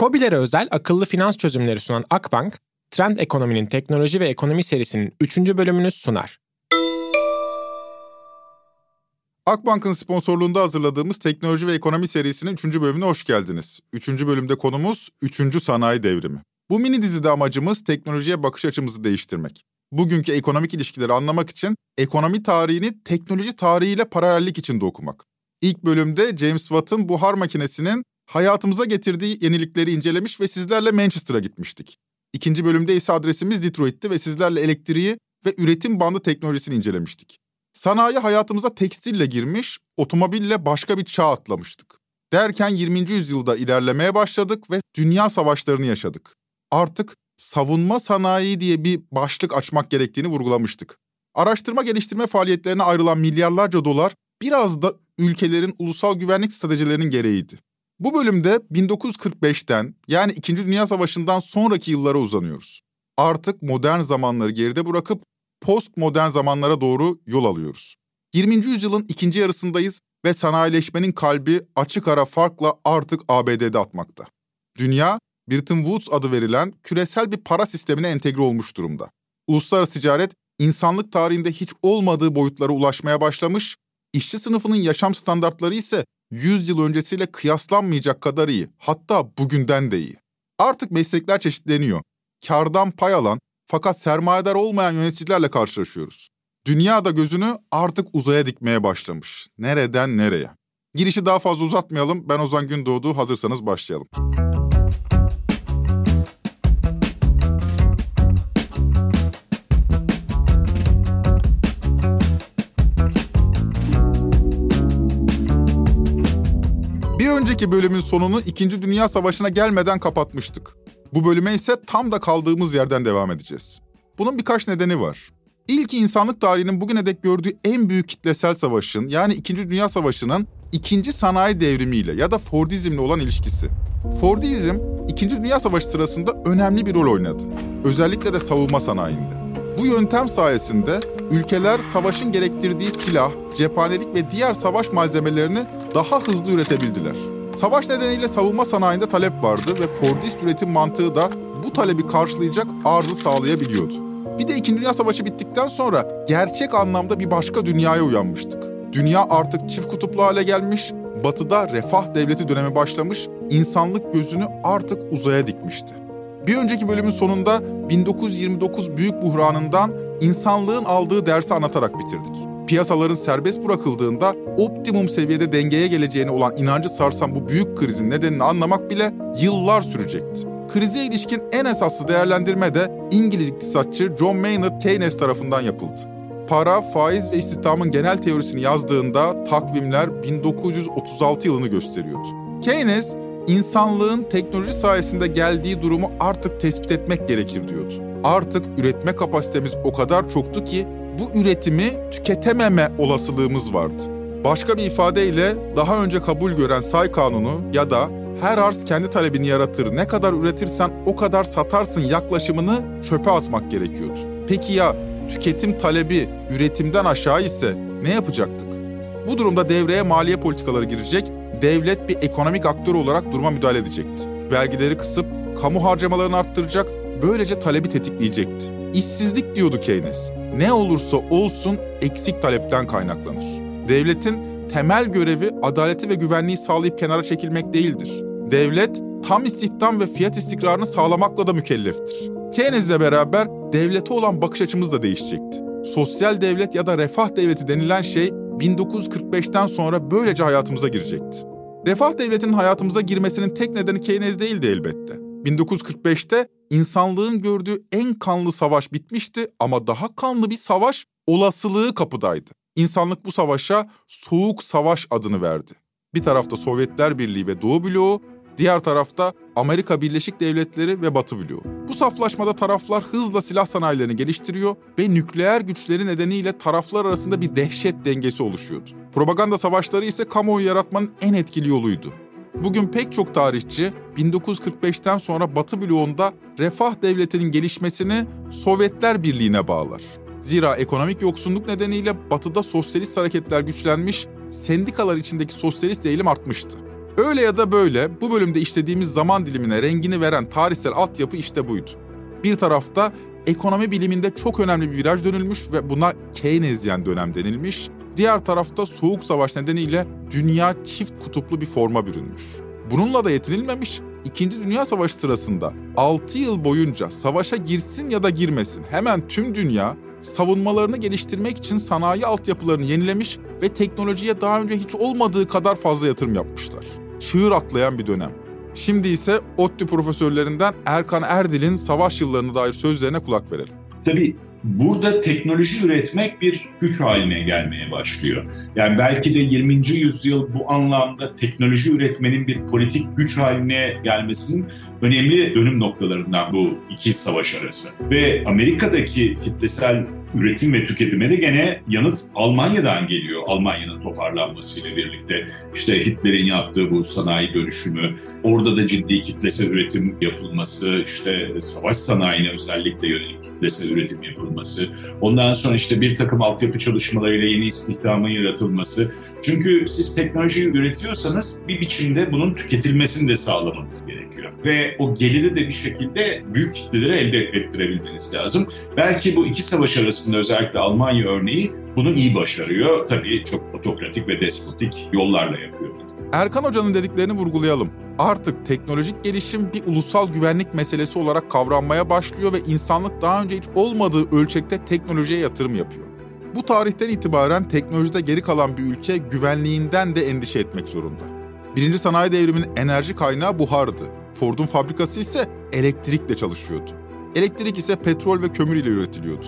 COBİ'lere özel akıllı finans çözümleri sunan Akbank, Trend Ekonomi'nin teknoloji ve ekonomi serisinin 3. bölümünü sunar. Akbank'ın sponsorluğunda hazırladığımız teknoloji ve ekonomi serisinin 3. bölümüne hoş geldiniz. 3. bölümde konumuz 3. sanayi devrimi. Bu mini dizide amacımız teknolojiye bakış açımızı değiştirmek. Bugünkü ekonomik ilişkileri anlamak için ekonomi tarihini teknoloji tarihiyle paralellik içinde okumak. İlk bölümde James Watt'ın buhar makinesinin hayatımıza getirdiği yenilikleri incelemiş ve sizlerle Manchester'a gitmiştik. İkinci bölümde ise adresimiz Detroit'ti ve sizlerle elektriği ve üretim bandı teknolojisini incelemiştik. Sanayi hayatımıza tekstille girmiş, otomobille başka bir çağ atlamıştık. Derken 20. yüzyılda ilerlemeye başladık ve dünya savaşlarını yaşadık. Artık savunma sanayi diye bir başlık açmak gerektiğini vurgulamıştık. Araştırma geliştirme faaliyetlerine ayrılan milyarlarca dolar biraz da ülkelerin ulusal güvenlik stratejilerinin gereğiydi. Bu bölümde 1945'ten yani 2. Dünya Savaşı'ndan sonraki yıllara uzanıyoruz. Artık modern zamanları geride bırakıp postmodern zamanlara doğru yol alıyoruz. 20. yüzyılın ikinci yarısındayız ve sanayileşmenin kalbi açık ara farkla artık ABD'de atmakta. Dünya, Bretton Woods adı verilen küresel bir para sistemine entegre olmuş durumda. Uluslararası ticaret, insanlık tarihinde hiç olmadığı boyutlara ulaşmaya başlamış, işçi sınıfının yaşam standartları ise 100 yıl öncesiyle kıyaslanmayacak kadar iyi, hatta bugünden de iyi. Artık meslekler çeşitleniyor. Kardan pay alan fakat sermayedar olmayan yöneticilerle karşılaşıyoruz. Dünya da gözünü artık uzaya dikmeye başlamış. Nereden nereye? Girişi daha fazla uzatmayalım. Ben Ozan Gündoğdu. Hazırsanız başlayalım. Önceki bölümün sonunu 2. Dünya Savaşı'na gelmeden kapatmıştık. Bu bölüme ise tam da kaldığımız yerden devam edeceğiz. Bunun birkaç nedeni var. İlki insanlık tarihinin bugüne dek gördüğü en büyük kitlesel savaşın yani 2. Dünya Savaşı'nın ikinci sanayi devrimiyle ya da Fordizmle olan ilişkisi. Fordizm, 2. Dünya Savaşı sırasında önemli bir rol oynadı. Özellikle de savunma sanayinde. Bu yöntem sayesinde ülkeler savaşın gerektirdiği silah, cephanelik ve diğer savaş malzemelerini daha hızlı üretebildiler. Savaş nedeniyle savunma sanayinde talep vardı ve Fordist üretim mantığı da bu talebi karşılayacak arzı sağlayabiliyordu. Bir de İkinci Dünya Savaşı bittikten sonra gerçek anlamda bir başka dünyaya uyanmıştık. Dünya artık çift kutuplu hale gelmiş, batıda refah devleti dönemi başlamış, insanlık gözünü artık uzaya dikmişti. Bir önceki bölümün sonunda 1929 büyük buhranından insanlığın aldığı dersi anlatarak bitirdik. Piyasaların serbest bırakıldığında optimum seviyede dengeye geleceğine olan inancı sarsan bu büyük krizin nedenini anlamak bile yıllar sürecekti. Krize ilişkin en esaslı değerlendirme de İngiliz iktisatçı John Maynard Keynes tarafından yapıldı. Para, faiz ve istihdamın genel teorisini yazdığında takvimler 1936 yılını gösteriyordu. Keynes, insanlığın teknoloji sayesinde geldiği durumu artık tespit etmek gerekir diyordu. Artık üretme kapasitemiz o kadar çoktu ki bu üretimi tüketememe olasılığımız vardı. Başka bir ifadeyle daha önce kabul gören say kanunu ya da her arz kendi talebini yaratır, ne kadar üretirsen o kadar satarsın yaklaşımını çöpe atmak gerekiyordu. Peki ya tüketim talebi üretimden aşağı ise ne yapacaktık? Bu durumda devreye maliye politikaları girecek, devlet bir ekonomik aktör olarak duruma müdahale edecekti. Vergileri kısıp kamu harcamalarını arttıracak, böylece talebi tetikleyecekti. İşsizlik diyordu Keynes. Ne olursa olsun eksik talepten kaynaklanır. Devletin temel görevi adaleti ve güvenliği sağlayıp kenara çekilmek değildir. Devlet tam istihdam ve fiyat istikrarını sağlamakla da mükelleftir. Keynes'le beraber devlete olan bakış açımız da değişecekti. Sosyal devlet ya da refah devleti denilen şey 1945'ten sonra böylece hayatımıza girecekti. Refah devletinin hayatımıza girmesinin tek nedeni Keynes değildi elbette. 1945'te insanlığın gördüğü en kanlı savaş bitmişti ama daha kanlı bir savaş olasılığı kapıdaydı. İnsanlık bu savaşa Soğuk Savaş adını verdi. Bir tarafta Sovyetler Birliği ve Doğu bloğu, diğer tarafta Amerika Birleşik Devletleri ve Batı bloğu. Bu saflaşmada taraflar hızla silah sanayilerini geliştiriyor ve nükleer güçleri nedeniyle taraflar arasında bir dehşet dengesi oluşuyordu. Propaganda savaşları ise kamuoyu yaratmanın en etkili yoluydu. Bugün pek çok tarihçi 1945'ten sonra Batı bloğunda refah devletinin gelişmesini Sovyetler Birliği'ne bağlar. Zira ekonomik yoksunluk nedeniyle Batı'da sosyalist hareketler güçlenmiş, sendikalar içindeki sosyalist eğilim artmıştı. Öyle ya da böyle bu bölümde işlediğimiz zaman dilimine rengini veren tarihsel altyapı işte buydu. Bir tarafta ekonomi biliminde çok önemli bir viraj dönülmüş ve buna Keynesyen dönem denilmiş. Diğer tarafta Soğuk Savaş nedeniyle dünya çift kutuplu bir forma bürünmüş. Bununla da yetinilmemiş, İkinci Dünya Savaşı sırasında 6 yıl boyunca savaşa girsin ya da girmesin hemen tüm dünya savunmalarını geliştirmek için sanayi altyapılarını yenilemiş ve teknolojiye daha önce hiç olmadığı kadar fazla yatırım yapmışlar. Çığır atlayan bir dönem. Şimdi ise ODTÜ profesörlerinden Erkan Erdil'in savaş yıllarına dair sözlerine kulak verelim. Tabii burada teknoloji üretmek bir güç haline gelmeye başlıyor. Yani belki de 20. yüzyıl bu anlamda teknoloji üretmenin bir politik güç haline gelmesinin önemli dönüm noktalarından bu iki savaş arası. Ve Amerika'daki kitlesel üretim ve tüketime de gene yanıt Almanya'dan geliyor. Almanya'nın toparlanmasıyla birlikte işte Hitler'in yaptığı bu sanayi dönüşümü, orada da ciddi kitlesel üretim yapılması, işte savaş sanayine özellikle yönelik kitlesel üretim yapılması, ondan sonra işte bir takım altyapı çalışmalarıyla yeni istihdamın yaratılması. Çünkü siz teknolojiyi üretiyorsanız bir biçimde bunun tüketilmesini de sağlamanız gerekiyor. Ve o geliri de bir şekilde büyük kitlelere elde ettirebilmeniz lazım. Belki bu iki savaş arasında özellikle Almanya örneği bunu iyi başarıyor. Tabii çok otokratik ve despotik yollarla yapıyor. Erkan Hoca'nın dediklerini vurgulayalım. Artık teknolojik gelişim bir ulusal güvenlik meselesi olarak kavranmaya başlıyor ve insanlık daha önce hiç olmadığı ölçekte teknolojiye yatırım yapıyor. Bu tarihten itibaren teknolojide geri kalan bir ülke güvenliğinden de endişe etmek zorunda. Birinci sanayi devriminin enerji kaynağı buhardı. Ford'un fabrikası ise elektrikle çalışıyordu. Elektrik ise petrol ve kömür ile üretiliyordu.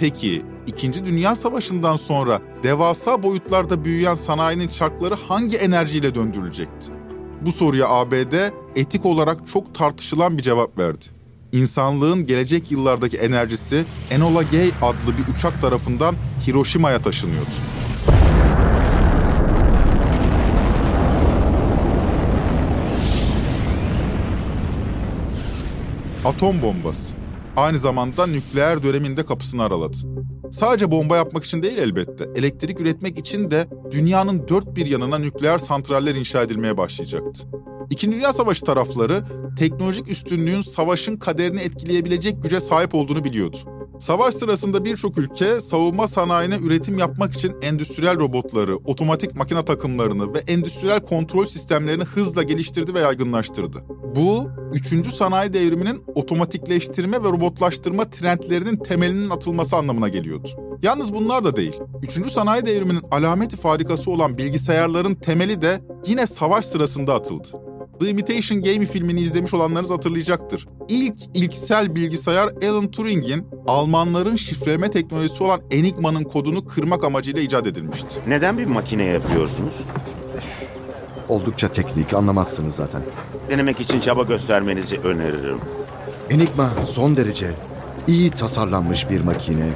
Peki, İkinci Dünya Savaşı'ndan sonra devasa boyutlarda büyüyen sanayinin çarkları hangi enerjiyle döndürülecekti? Bu soruya ABD etik olarak çok tartışılan bir cevap verdi. İnsanlığın gelecek yıllardaki enerjisi Enola Gay adlı bir uçak tarafından Hiroşima'ya taşınıyordu. Atom bombası. Aynı zamanda nükleer döneminde kapısını araladı. Sadece bomba yapmak için değil elbette. Elektrik üretmek için de dünyanın dört bir yanına nükleer santraller inşa edilmeye başlayacaktı. İkinci Dünya Savaşı tarafları teknolojik üstünlüğün savaşın kaderini etkileyebilecek güce sahip olduğunu biliyordu. Savaş sırasında birçok ülke savunma sanayine üretim yapmak için endüstriyel robotları, otomatik makine takımlarını ve endüstriyel kontrol sistemlerini hızla geliştirdi ve yaygınlaştırdı. Bu, 3. sanayi devriminin otomatikleştirme ve robotlaştırma trendlerinin temelinin atılması anlamına geliyordu. Yalnız bunlar da değil. 3. sanayi devriminin alameti farikası olan bilgisayarların temeli de yine savaş sırasında atıldı. The Imitation Game filmini izlemiş olanlarınız hatırlayacaktır. İlk ilksel bilgisayar Alan Turing'in Almanların şifreleme teknolojisi olan Enigma'nın kodunu kırmak amacıyla icat edilmişti. Neden bir makine yapıyorsunuz? Oldukça teknik, anlamazsınız zaten. Denemek için çaba göstermenizi öneririm. Enigma son derece iyi tasarlanmış bir makine.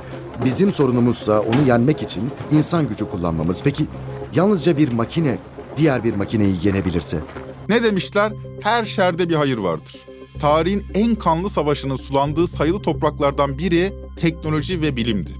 Bizim sorunumuzsa onu yenmek için insan gücü kullanmamız. Peki yalnızca bir makine diğer bir makineyi yenebilirse? Ne demişler? Her şerde bir hayır vardır. Tarihin en kanlı savaşının sulandığı sayılı topraklardan biri teknoloji ve bilimdi.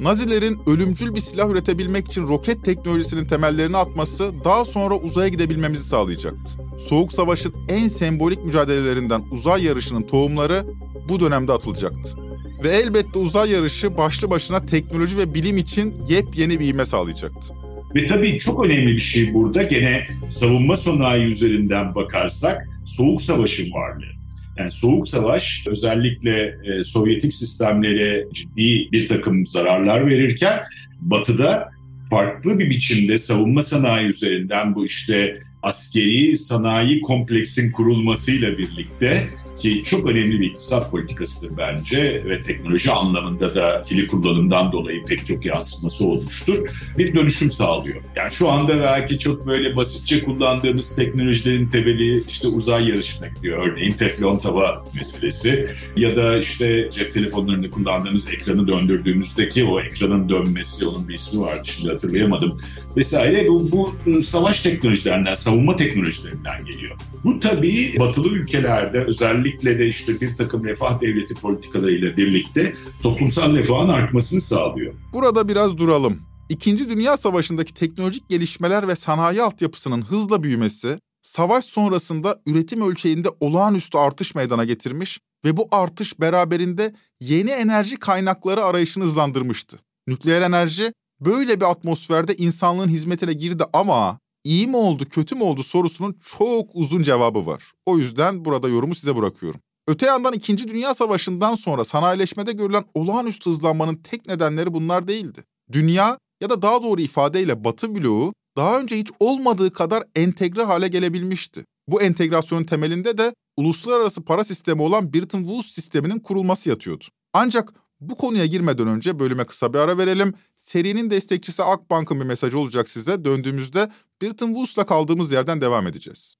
Nazilerin ölümcül bir silah üretebilmek için roket teknolojisinin temellerini atması daha sonra uzaya gidebilmemizi sağlayacaktı. Soğuk Savaş'ın en sembolik mücadelelerinden uzay yarışının tohumları bu dönemde atılacaktı. Ve elbette uzay yarışı başlı başına teknoloji ve bilim için yepyeni bir ivme sağlayacaktı. Ve tabii çok önemli bir şey burada gene savunma sanayi üzerinden bakarsak Soğuk Savaş'ın varlığı. Yani Soğuk Savaş özellikle e, Sovyetik sistemlere ciddi bir takım zararlar verirken Batı'da farklı bir biçimde savunma sanayi üzerinden bu işte askeri sanayi kompleksin kurulmasıyla birlikte ki çok önemli bir iktisat politikasıdır bence ve teknoloji anlamında da kili kullanımdan dolayı pek çok yansıması olmuştur. Bir dönüşüm sağlıyor. Yani şu anda belki çok böyle basitçe kullandığımız teknolojilerin temeli işte uzay yarışına gidiyor. Örneğin teflon tava meselesi ya da işte cep telefonlarında kullandığımız ekranı döndürdüğümüzdeki o ekranın dönmesi, onun bir ismi vardı şimdi hatırlayamadım vesaire. Bu, bu savaş teknolojilerinden, savunma teknolojilerinden geliyor. Bu tabii batılı ülkelerde özellikle de işte bir takım refah devleti politikalarıyla birlikte toplumsal refahın artmasını sağlıyor. Burada biraz duralım. İkinci Dünya Savaşı'ndaki teknolojik gelişmeler ve sanayi altyapısının hızla büyümesi, savaş sonrasında üretim ölçeğinde olağanüstü artış meydana getirmiş ve bu artış beraberinde yeni enerji kaynakları arayışını hızlandırmıştı. Nükleer enerji böyle bir atmosferde insanlığın hizmetine girdi ama iyi mi oldu, kötü mü oldu sorusunun çok uzun cevabı var. O yüzden burada yorumu size bırakıyorum. Öte yandan 2. Dünya Savaşı'ndan sonra sanayileşmede görülen olağanüstü hızlanmanın tek nedenleri bunlar değildi. Dünya ya da daha doğru ifadeyle Batı bloğu daha önce hiç olmadığı kadar entegre hale gelebilmişti. Bu entegrasyonun temelinde de uluslararası para sistemi olan Bretton Woods sisteminin kurulması yatıyordu. Ancak bu konuya girmeden önce bölüme kısa bir ara verelim. Serinin destekçisi Akbank'ın bir mesajı olacak size. Döndüğümüzde Bretton Woods'la kaldığımız yerden devam edeceğiz.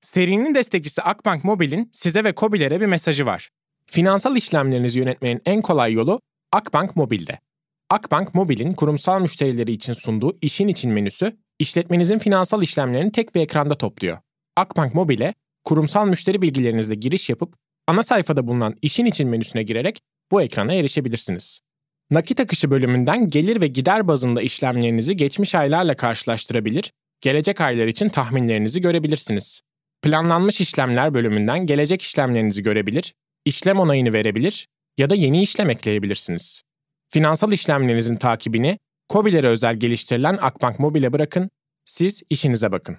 Serinin destekçisi Akbank Mobil'in size ve COBİ'lere bir mesajı var. Finansal işlemlerinizi yönetmenin en kolay yolu Akbank Mobil'de. Akbank Mobil'in kurumsal müşterileri için sunduğu işin için menüsü, işletmenizin finansal işlemlerini tek bir ekranda topluyor. Akbank Mobil'e kurumsal müşteri bilgilerinizle giriş yapıp ana sayfada bulunan işin için menüsüne girerek bu ekrana erişebilirsiniz. Nakit akışı bölümünden gelir ve gider bazında işlemlerinizi geçmiş aylarla karşılaştırabilir, gelecek aylar için tahminlerinizi görebilirsiniz. Planlanmış işlemler bölümünden gelecek işlemlerinizi görebilir, işlem onayını verebilir ya da yeni işlem ekleyebilirsiniz. Finansal işlemlerinizin takibini COBİ'lere özel geliştirilen Akbank Mobil'e bırakın, siz işinize bakın.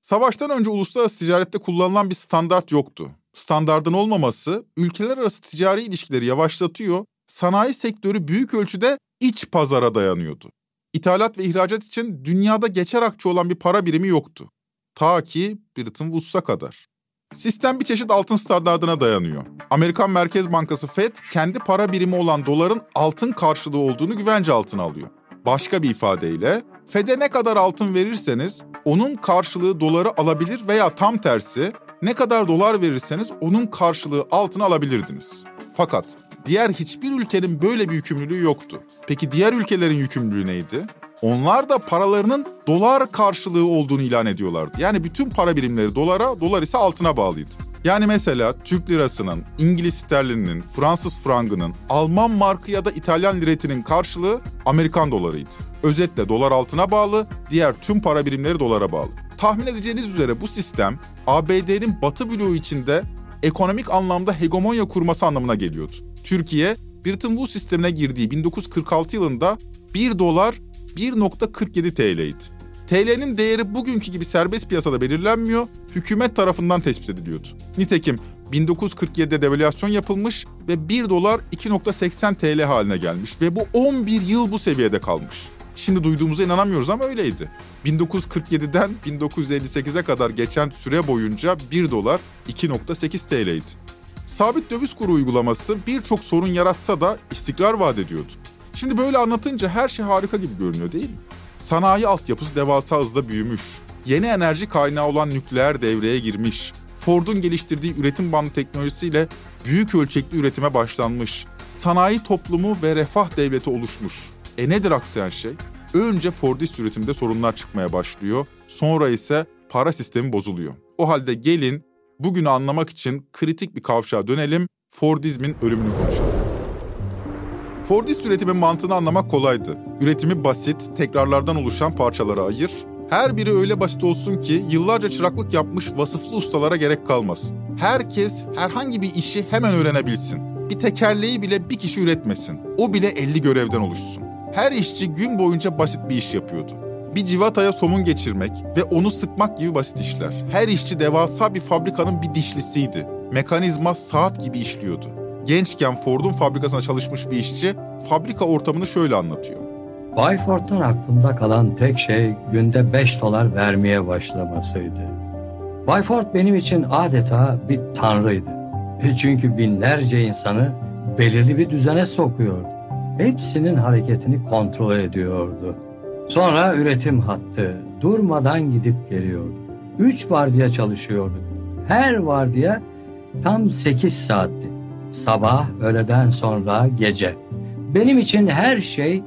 Savaştan önce uluslararası ticarette kullanılan bir standart yoktu. Standardın olmaması ülkeler arası ticari ilişkileri yavaşlatıyor, sanayi sektörü büyük ölçüde iç pazara dayanıyordu. İthalat ve ihracat için dünyada geçer akçe olan bir para birimi yoktu. Ta ki Bretton Woods'a kadar. Sistem bir çeşit altın standartına dayanıyor. Amerikan Merkez Bankası Fed kendi para birimi olan doların altın karşılığı olduğunu güvence altına alıyor. Başka bir ifadeyle Fed'e ne kadar altın verirseniz onun karşılığı doları alabilir veya tam tersi ne kadar dolar verirseniz onun karşılığı altın alabilirdiniz. Fakat diğer hiçbir ülkenin böyle bir yükümlülüğü yoktu. Peki diğer ülkelerin yükümlülüğü neydi? Onlar da paralarının dolar karşılığı olduğunu ilan ediyorlardı. Yani bütün para birimleri dolara, dolar ise altına bağlıydı. Yani mesela Türk lirasının, İngiliz sterlininin, Fransız frangının, Alman markı ya da İtalyan liretinin karşılığı Amerikan dolarıydı. Özetle dolar altına bağlı, diğer tüm para birimleri dolara bağlı. Tahmin edeceğiniz üzere bu sistem ABD'nin batı bloğu içinde ekonomik anlamda hegemonya kurması anlamına geliyordu. Türkiye, Bretton Woods sistemine girdiği 1946 yılında 1 dolar 1.47 TL'ydi. TL'nin değeri bugünkü gibi serbest piyasada belirlenmiyor, hükümet tarafından tespit ediliyordu. Nitekim 1947'de devalüasyon yapılmış ve 1 dolar 2.80 TL haline gelmiş ve bu 11 yıl bu seviyede kalmış. Şimdi duyduğumuza inanamıyoruz ama öyleydi. 1947'den 1958'e kadar geçen süre boyunca 1 dolar 2.8 TL'ydi. Sabit döviz kuru uygulaması birçok sorun yaratsa da istikrar vaat ediyordu. Şimdi böyle anlatınca her şey harika gibi görünüyor değil mi? Sanayi altyapısı devasa hızla büyümüş. Yeni enerji kaynağı olan nükleer devreye girmiş. Ford'un geliştirdiği üretim bandı teknolojisiyle büyük ölçekli üretime başlanmış. Sanayi toplumu ve refah devleti oluşmuş. E nedir aksayan şey? Önce Fordist üretimde sorunlar çıkmaya başlıyor. Sonra ise para sistemi bozuluyor. O halde gelin bugünü anlamak için kritik bir kavşağa dönelim. Fordizmin ölümünü konuşalım. Fordist üretimin mantığını anlamak kolaydı. Üretimi basit, tekrarlardan oluşan parçalara ayır. Her biri öyle basit olsun ki yıllarca çıraklık yapmış vasıflı ustalara gerek kalmasın. Herkes herhangi bir işi hemen öğrenebilsin. Bir tekerleği bile bir kişi üretmesin. O bile 50 görevden oluşsun. Her işçi gün boyunca basit bir iş yapıyordu. Bir civataya somun geçirmek ve onu sıkmak gibi basit işler. Her işçi devasa bir fabrikanın bir dişlisiydi. Mekanizma saat gibi işliyordu. Gençken Ford'un fabrikasına çalışmış bir işçi fabrika ortamını şöyle anlatıyor. Bay Ford'dan aklımda kalan tek şey günde 5 dolar vermeye başlamasıydı. Bay Ford benim için adeta bir tanrıydı. E çünkü binlerce insanı belirli bir düzene sokuyordu. Hepsinin hareketini kontrol ediyordu. Sonra üretim hattı durmadan gidip geliyordu. Üç vardiya çalışıyorduk. Her vardiya tam 8 saatti. Sabah, öğleden sonra, gece. Benim için her şey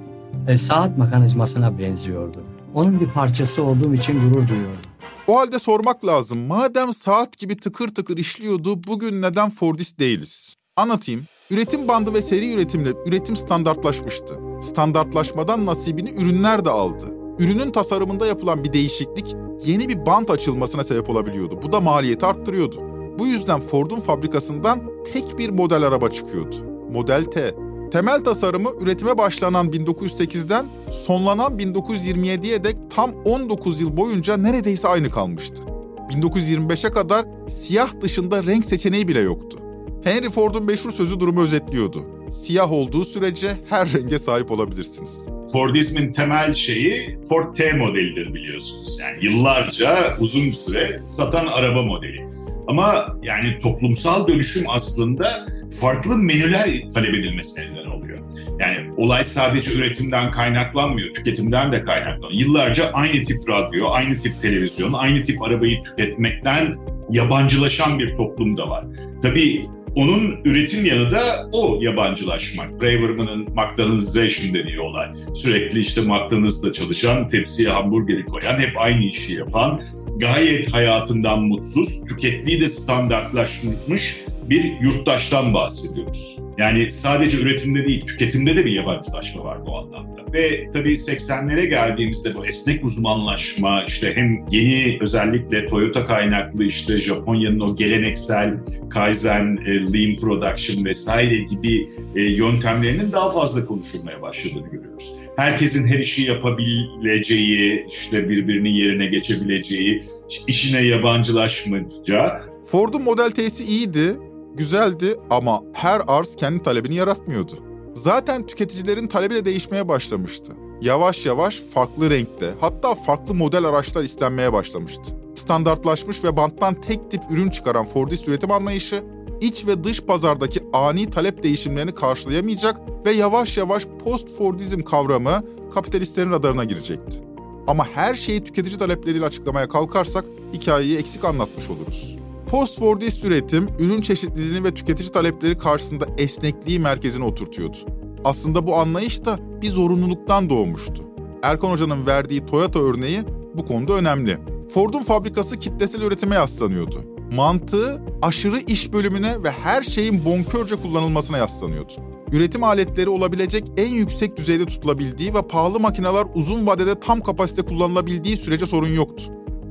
e, saat mekanizmasına benziyordu. Onun bir parçası olduğum için gurur duyuyorum. O halde sormak lazım. Madem saat gibi tıkır tıkır işliyordu, bugün neden Fordist değiliz? Anlatayım. Üretim bandı ve seri üretimle üretim standartlaşmıştı. Standartlaşmadan nasibini ürünler de aldı. Ürünün tasarımında yapılan bir değişiklik yeni bir bant açılmasına sebep olabiliyordu. Bu da maliyeti arttırıyordu. Bu yüzden Ford'un fabrikasından tek bir model araba çıkıyordu. Model T. Temel tasarımı üretime başlanan 1908'den sonlanan 1927'ye dek tam 19 yıl boyunca neredeyse aynı kalmıştı. 1925'e kadar siyah dışında renk seçeneği bile yoktu. Henry Ford'un meşhur sözü durumu özetliyordu. Siyah olduğu sürece her renge sahip olabilirsiniz. Fordizmin temel şeyi Ford T modelidir biliyorsunuz. Yani yıllarca uzun süre satan araba modeli. Ama yani toplumsal dönüşüm aslında farklı menüler talep edilmesine neden oluyor. Yani olay sadece üretimden kaynaklanmıyor, tüketimden de kaynaklanıyor. Yıllarca aynı tip radyo, aynı tip televizyon, aynı tip arabayı tüketmekten yabancılaşan bir toplum da var. Tabii onun üretim yanı da o yabancılaşmak. Braverman'ın McDonald'sization dediği olay. Sürekli işte McDonald's'da çalışan, tepsiye hamburgeri koyan, hep aynı işi yapan, gayet hayatından mutsuz, tükettiği de standartlaşmış bir yurttaştan bahsediyoruz. Yani sadece üretimde değil, tüketimde de bir yabancılaşma var bu anlamda. Ve tabii 80'lere geldiğimizde bu esnek uzmanlaşma, işte hem yeni özellikle Toyota kaynaklı işte Japonya'nın o geleneksel Kaizen, e, Lean Production vesaire gibi e, yöntemlerinin daha fazla konuşulmaya başladığını görüyoruz. Herkesin her işi yapabileceği, işte birbirinin yerine geçebileceği, işine yabancılaşmayacağı. Ford'un Model T'si iyiydi güzeldi ama her arz kendi talebini yaratmıyordu. Zaten tüketicilerin talebi de değişmeye başlamıştı. Yavaş yavaş farklı renkte, hatta farklı model araçlar istenmeye başlamıştı. Standartlaşmış ve banttan tek tip ürün çıkaran Fordist üretim anlayışı, iç ve dış pazardaki ani talep değişimlerini karşılayamayacak ve yavaş yavaş post-Fordizm kavramı kapitalistlerin radarına girecekti. Ama her şeyi tüketici talepleriyle açıklamaya kalkarsak hikayeyi eksik anlatmış oluruz. Post-Fordist üretim, ürün çeşitliliğini ve tüketici talepleri karşısında esnekliği merkezine oturtuyordu. Aslında bu anlayış da bir zorunluluktan doğmuştu. Erkan Hoca'nın verdiği Toyota örneği bu konuda önemli. Ford'un fabrikası kitlesel üretime yaslanıyordu. Mantığı aşırı iş bölümüne ve her şeyin bonkörce kullanılmasına yaslanıyordu. Üretim aletleri olabilecek en yüksek düzeyde tutulabildiği ve pahalı makineler uzun vadede tam kapasite kullanılabildiği sürece sorun yoktu.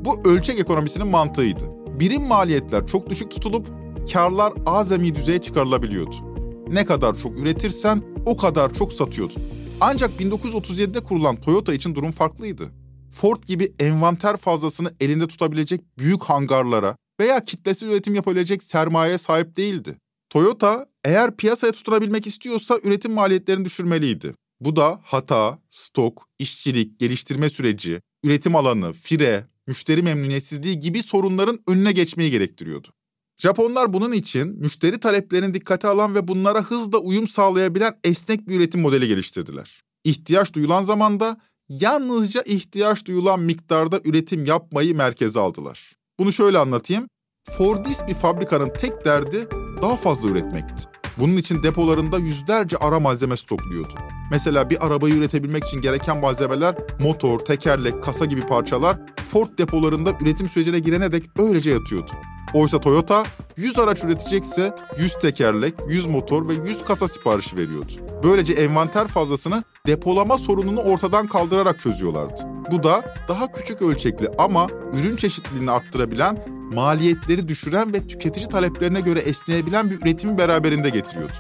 Bu ölçek ekonomisinin mantığıydı birim maliyetler çok düşük tutulup karlar azami düzeye çıkarılabiliyordu. Ne kadar çok üretirsen o kadar çok satıyordun. Ancak 1937'de kurulan Toyota için durum farklıydı. Ford gibi envanter fazlasını elinde tutabilecek büyük hangarlara veya kitlesel üretim yapabilecek sermayeye sahip değildi. Toyota eğer piyasaya tutunabilmek istiyorsa üretim maliyetlerini düşürmeliydi. Bu da hata, stok, işçilik, geliştirme süreci, üretim alanı, fire, müşteri memnuniyetsizliği gibi sorunların önüne geçmeyi gerektiriyordu. Japonlar bunun için müşteri taleplerini dikkate alan ve bunlara hızla uyum sağlayabilen esnek bir üretim modeli geliştirdiler. İhtiyaç duyulan zamanda yalnızca ihtiyaç duyulan miktarda üretim yapmayı merkeze aldılar. Bunu şöyle anlatayım. Fordist bir fabrikanın tek derdi daha fazla üretmekti. Bunun için depolarında yüzlerce ara malzeme stokluyordu. Mesela bir arabayı üretebilmek için gereken malzemeler motor, tekerlek, kasa gibi parçalar Ford depolarında üretim sürecine girene dek öylece yatıyordu. Oysa Toyota 100 araç üretecekse 100 tekerlek, 100 motor ve 100 kasa siparişi veriyordu. Böylece envanter fazlasını depolama sorununu ortadan kaldırarak çözüyorlardı. Bu da daha küçük ölçekli ama ürün çeşitliliğini arttırabilen, maliyetleri düşüren ve tüketici taleplerine göre esneyebilen bir üretimi beraberinde getiriyordu.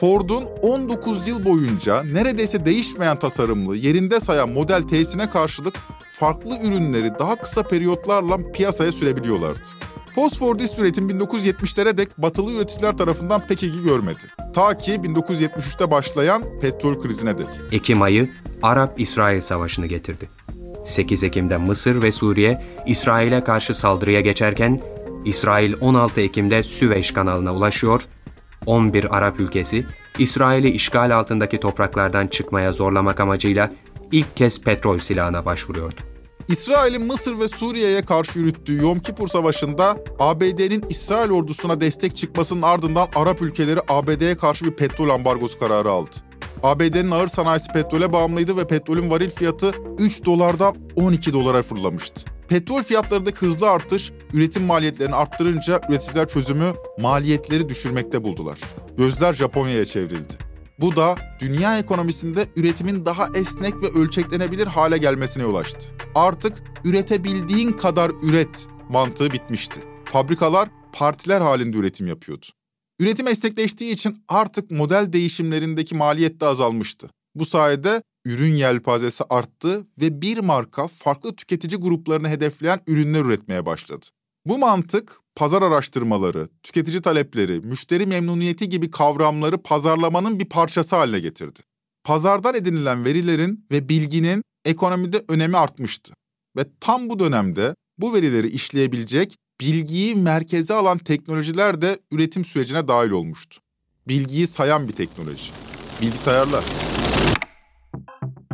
Ford'un 19 yıl boyunca neredeyse değişmeyen tasarımlı, yerinde sayan Model T'sine karşılık farklı ürünleri daha kısa periyotlarla piyasaya sürebiliyorlardı. Post-Fordist üretim 1970'lere dek batılı üreticiler tarafından pek ilgi görmedi. Ta ki 1973'te başlayan petrol krizine dek. Ekim ayı Arap-İsrail Savaşı'nı getirdi. 8 Ekim'de Mısır ve Suriye İsrail'e karşı saldırıya geçerken İsrail 16 Ekim'de Süveyş kanalına ulaşıyor 11 Arap ülkesi, İsrail'i işgal altındaki topraklardan çıkmaya zorlamak amacıyla ilk kez petrol silahına başvuruyordu. İsrail'in Mısır ve Suriye'ye karşı yürüttüğü Yom Kipur Savaşı'nda ABD'nin İsrail ordusuna destek çıkmasının ardından Arap ülkeleri ABD'ye karşı bir petrol ambargosu kararı aldı. ABD'nin ağır sanayisi petrole bağımlıydı ve petrolün varil fiyatı 3 dolardan 12 dolara fırlamıştı. Petrol fiyatlarındaki hızlı artış üretim maliyetlerini arttırınca üreticiler çözümü maliyetleri düşürmekte buldular. Gözler Japonya'ya çevrildi. Bu da dünya ekonomisinde üretimin daha esnek ve ölçeklenebilir hale gelmesine yol açtı. Artık üretebildiğin kadar üret mantığı bitmişti. Fabrikalar partiler halinde üretim yapıyordu. Üretim esnekleştiği için artık model değişimlerindeki maliyet de azalmıştı. Bu sayede ürün yelpazesi arttı ve bir marka farklı tüketici gruplarını hedefleyen ürünler üretmeye başladı. Bu mantık pazar araştırmaları, tüketici talepleri, müşteri memnuniyeti gibi kavramları pazarlamanın bir parçası haline getirdi. Pazardan edinilen verilerin ve bilginin ekonomide önemi artmıştı. Ve tam bu dönemde bu verileri işleyebilecek, bilgiyi merkeze alan teknolojiler de üretim sürecine dahil olmuştu. Bilgiyi sayan bir teknoloji. Bilgisayarlar.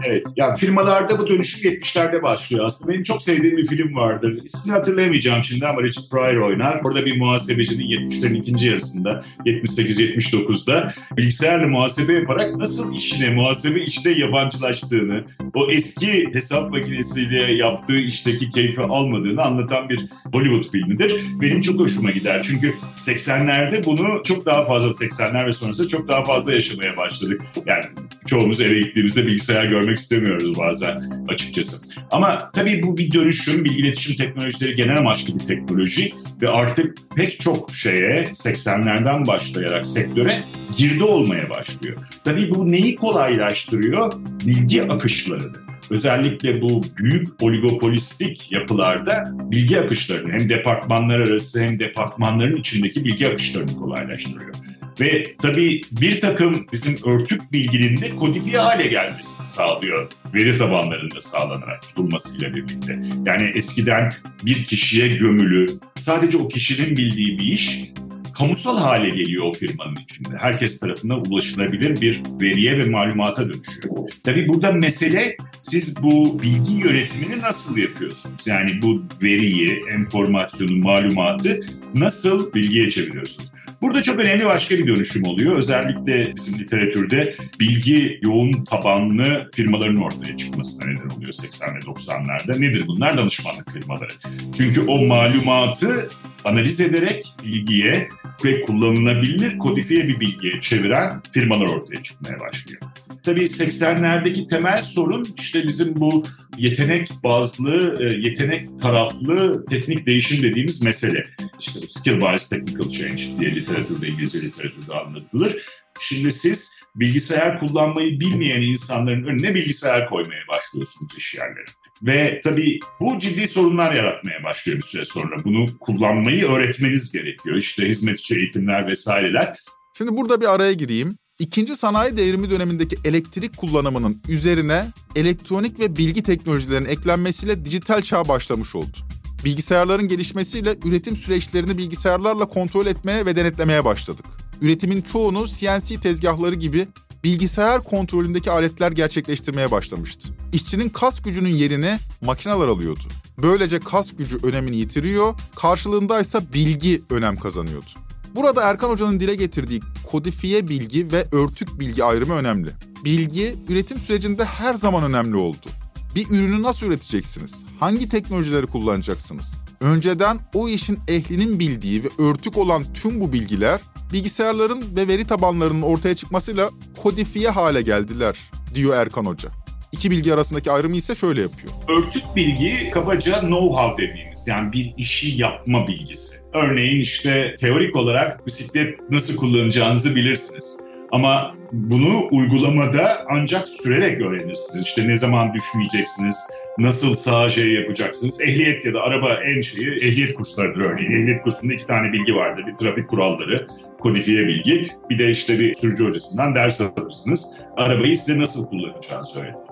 Evet. Yani firmalarda bu dönüşüm 70'lerde başlıyor aslında. Benim çok sevdiğim bir film vardır. İsmini hatırlayamayacağım şimdi ama Richard Pryor oynar. Orada bir muhasebecinin 70'lerin ikinci yarısında 78-79'da bilgisayarla muhasebe yaparak nasıl işine, muhasebe işte yabancılaştığını, o eski hesap makinesiyle yaptığı işteki keyfi almadığını anlatan bir Hollywood filmidir. Benim çok hoşuma gider. Çünkü 80'lerde bunu çok daha fazla 80'ler ve sonrasında çok daha fazla yaşamaya başladık. Yani çoğumuz eve gittiğimizde bilgisayar görmek istemiyoruz bazen açıkçası. Ama tabii bu bir dönüşüm, bir iletişim teknolojileri genel amaçlı bir teknoloji ve artık pek çok şeye 80'lerden başlayarak sektöre girdi olmaya başlıyor. Tabii bu neyi kolaylaştırıyor? Bilgi akışlarını. Özellikle bu büyük oligopolistik yapılarda bilgi akışlarını hem departmanlar arası hem departmanların içindeki bilgi akışlarını kolaylaştırıyor. Ve tabii bir takım bizim örtük bilginin de kodifiye hale gelmesini sağlıyor. Veri tabanlarında sağlanarak tutulmasıyla birlikte. Yani eskiden bir kişiye gömülü, sadece o kişinin bildiği bir iş kamusal hale geliyor o firmanın içinde. Herkes tarafından ulaşılabilir bir veriye ve malumata dönüşüyor. Tabii burada mesele siz bu bilgi yönetimini nasıl yapıyorsunuz? Yani bu veriyi, enformasyonu, malumatı nasıl bilgiye çeviriyorsunuz? Burada çok önemli başka bir dönüşüm oluyor. Özellikle bizim literatürde bilgi yoğun tabanlı firmaların ortaya çıkmasına neden oluyor 80 ve 90'larda. Nedir bunlar? Danışmanlık firmaları. Çünkü o malumatı analiz ederek bilgiye ve kullanılabilir kodifiye bir bilgiye çeviren firmalar ortaya çıkmaya başlıyor. Tabii 80'lerdeki temel sorun işte bizim bu yetenek bazlı, e, yetenek taraflı teknik değişim dediğimiz mesele. İşte skill bias technical change diye literatürde, İngilizce literatürde anlatılır. Şimdi siz bilgisayar kullanmayı bilmeyen insanların önüne bilgisayar koymaya başlıyorsunuz iş yerlerinde. Ve tabii bu ciddi sorunlar yaratmaya başlıyor bir süre sonra. Bunu kullanmayı öğretmeniz gerekiyor. İşte hizmetçi eğitimler vesaireler. Şimdi burada bir araya gireyim. İkinci sanayi devrimi dönemindeki elektrik kullanımının üzerine elektronik ve bilgi teknolojilerinin eklenmesiyle dijital çağ başlamış oldu. Bilgisayarların gelişmesiyle üretim süreçlerini bilgisayarlarla kontrol etmeye ve denetlemeye başladık. Üretimin çoğunu CNC tezgahları gibi bilgisayar kontrolündeki aletler gerçekleştirmeye başlamıştı. İşçinin kas gücünün yerini makineler alıyordu. Böylece kas gücü önemini yitiriyor, karşılığında ise bilgi önem kazanıyordu. Burada Erkan Hoca'nın dile getirdiği kodifiye bilgi ve örtük bilgi ayrımı önemli. Bilgi üretim sürecinde her zaman önemli oldu. Bir ürünü nasıl üreteceksiniz? Hangi teknolojileri kullanacaksınız? Önceden o işin ehlinin bildiği ve örtük olan tüm bu bilgiler bilgisayarların ve veri tabanlarının ortaya çıkmasıyla kodifiye hale geldiler diyor Erkan Hoca. İki bilgi arasındaki ayrımı ise şöyle yapıyor. Örtük bilgi kabaca know-how dediğimiz yani bir işi yapma bilgisi. Örneğin işte teorik olarak bisiklet nasıl kullanacağınızı bilirsiniz. Ama bunu uygulamada ancak sürerek öğrenirsiniz. İşte ne zaman düşmeyeceksiniz, nasıl sağ şey yapacaksınız. Ehliyet ya da araba en şeyi ehliyet kurslarıdır örneğin. Ehliyet kursunda iki tane bilgi vardır. Bir trafik kuralları, kodifiye bilgi. Bir de işte bir sürücü hocasından ders alırsınız. Arabayı size nasıl kullanacağını söyletir.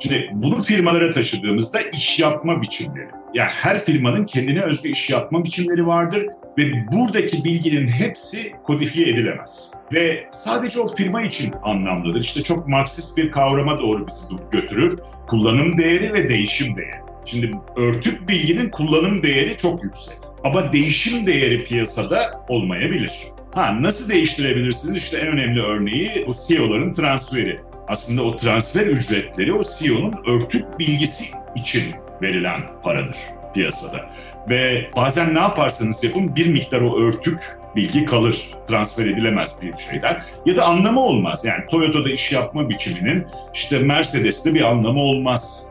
Şimdi bunu firmalara taşıdığımızda iş yapma biçimleri. Yani her firmanın kendine özgü iş yapma biçimleri vardır ve buradaki bilginin hepsi kodifiye edilemez. Ve sadece o firma için anlamlıdır. İşte çok Marksist bir kavrama doğru bizi götürür. Kullanım değeri ve değişim değeri. Şimdi örtük bilginin kullanım değeri çok yüksek. Ama değişim değeri piyasada olmayabilir. Ha nasıl değiştirebilirsiniz? İşte en önemli örneği bu CEO'ların transferi. Aslında o transfer ücretleri o CEO'nun örtük bilgisi için verilen paradır. piyasada. Ve bazen ne yaparsanız yapın bir miktar o örtük bilgi kalır. Transfer edilemez bir şeyler. Ya da anlamı olmaz. Yani Toyota'da iş yapma biçiminin işte Mercedes'te bir anlamı olmaz.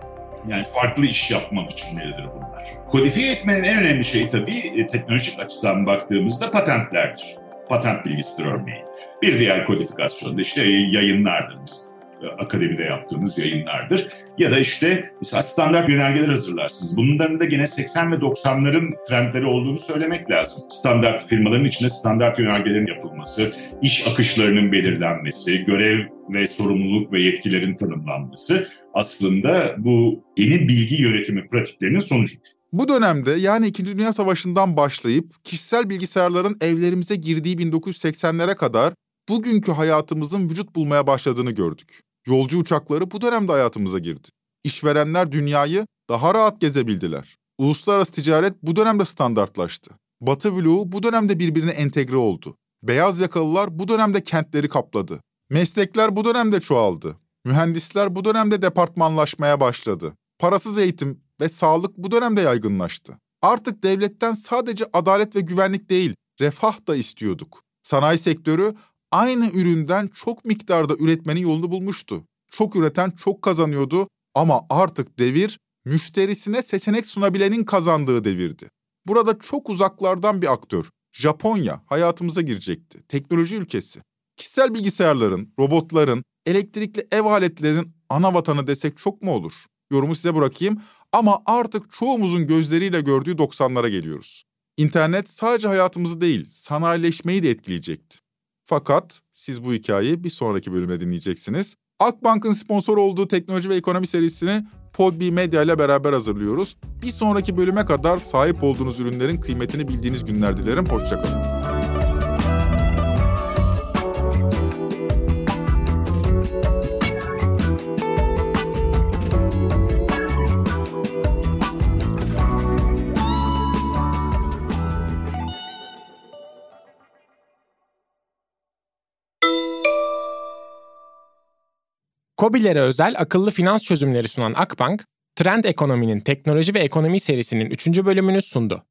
Yani farklı iş yapma biçimleridir bunlar. Kodifiye etmenin en önemli şeyi tabii e, teknolojik açıdan baktığımızda patentlerdir. Patent bilgisidir örneğin. Bir diğer kodifikasyonda işte yayınlardır bizim akademide yaptığımız yayınlardır. Ya da işte mesela standart yönergeler hazırlarsınız. Bunların da gene 80 ve 90'ların trendleri olduğunu söylemek lazım. Standart firmaların içinde standart yönergelerin yapılması, iş akışlarının belirlenmesi, görev ve sorumluluk ve yetkilerin tanımlanması aslında bu yeni bilgi yönetimi pratiklerinin sonucudur. Bu dönemde yani 2. Dünya Savaşı'ndan başlayıp kişisel bilgisayarların evlerimize girdiği 1980'lere kadar bugünkü hayatımızın vücut bulmaya başladığını gördük. Yolcu uçakları bu dönemde hayatımıza girdi. İşverenler dünyayı daha rahat gezebildiler. Uluslararası ticaret bu dönemde standartlaştı. Batı bloğu bu dönemde birbirine entegre oldu. Beyaz yakalılar bu dönemde kentleri kapladı. Meslekler bu dönemde çoğaldı. Mühendisler bu dönemde departmanlaşmaya başladı. Parasız eğitim ve sağlık bu dönemde yaygınlaştı. Artık devletten sadece adalet ve güvenlik değil, refah da istiyorduk. Sanayi sektörü aynı üründen çok miktarda üretmenin yolunu bulmuştu. Çok üreten çok kazanıyordu ama artık devir müşterisine seçenek sunabilenin kazandığı devirdi. Burada çok uzaklardan bir aktör, Japonya hayatımıza girecekti. Teknoloji ülkesi. Kişisel bilgisayarların, robotların, elektrikli ev aletlerinin ana vatanı desek çok mu olur? Yorumu size bırakayım ama artık çoğumuzun gözleriyle gördüğü 90'lara geliyoruz. İnternet sadece hayatımızı değil, sanayileşmeyi de etkileyecekti. Fakat siz bu hikayeyi bir sonraki bölümde dinleyeceksiniz. Akbank'ın sponsor olduğu teknoloji ve ekonomi serisini Podbi Medya ile beraber hazırlıyoruz. Bir sonraki bölüme kadar sahip olduğunuz ürünlerin kıymetini bildiğiniz günler dilerim. Hoşçakalın. Kobilere özel akıllı finans çözümleri sunan Akbank, Trend Ekonomi'nin teknoloji ve ekonomi serisinin 3. bölümünü sundu.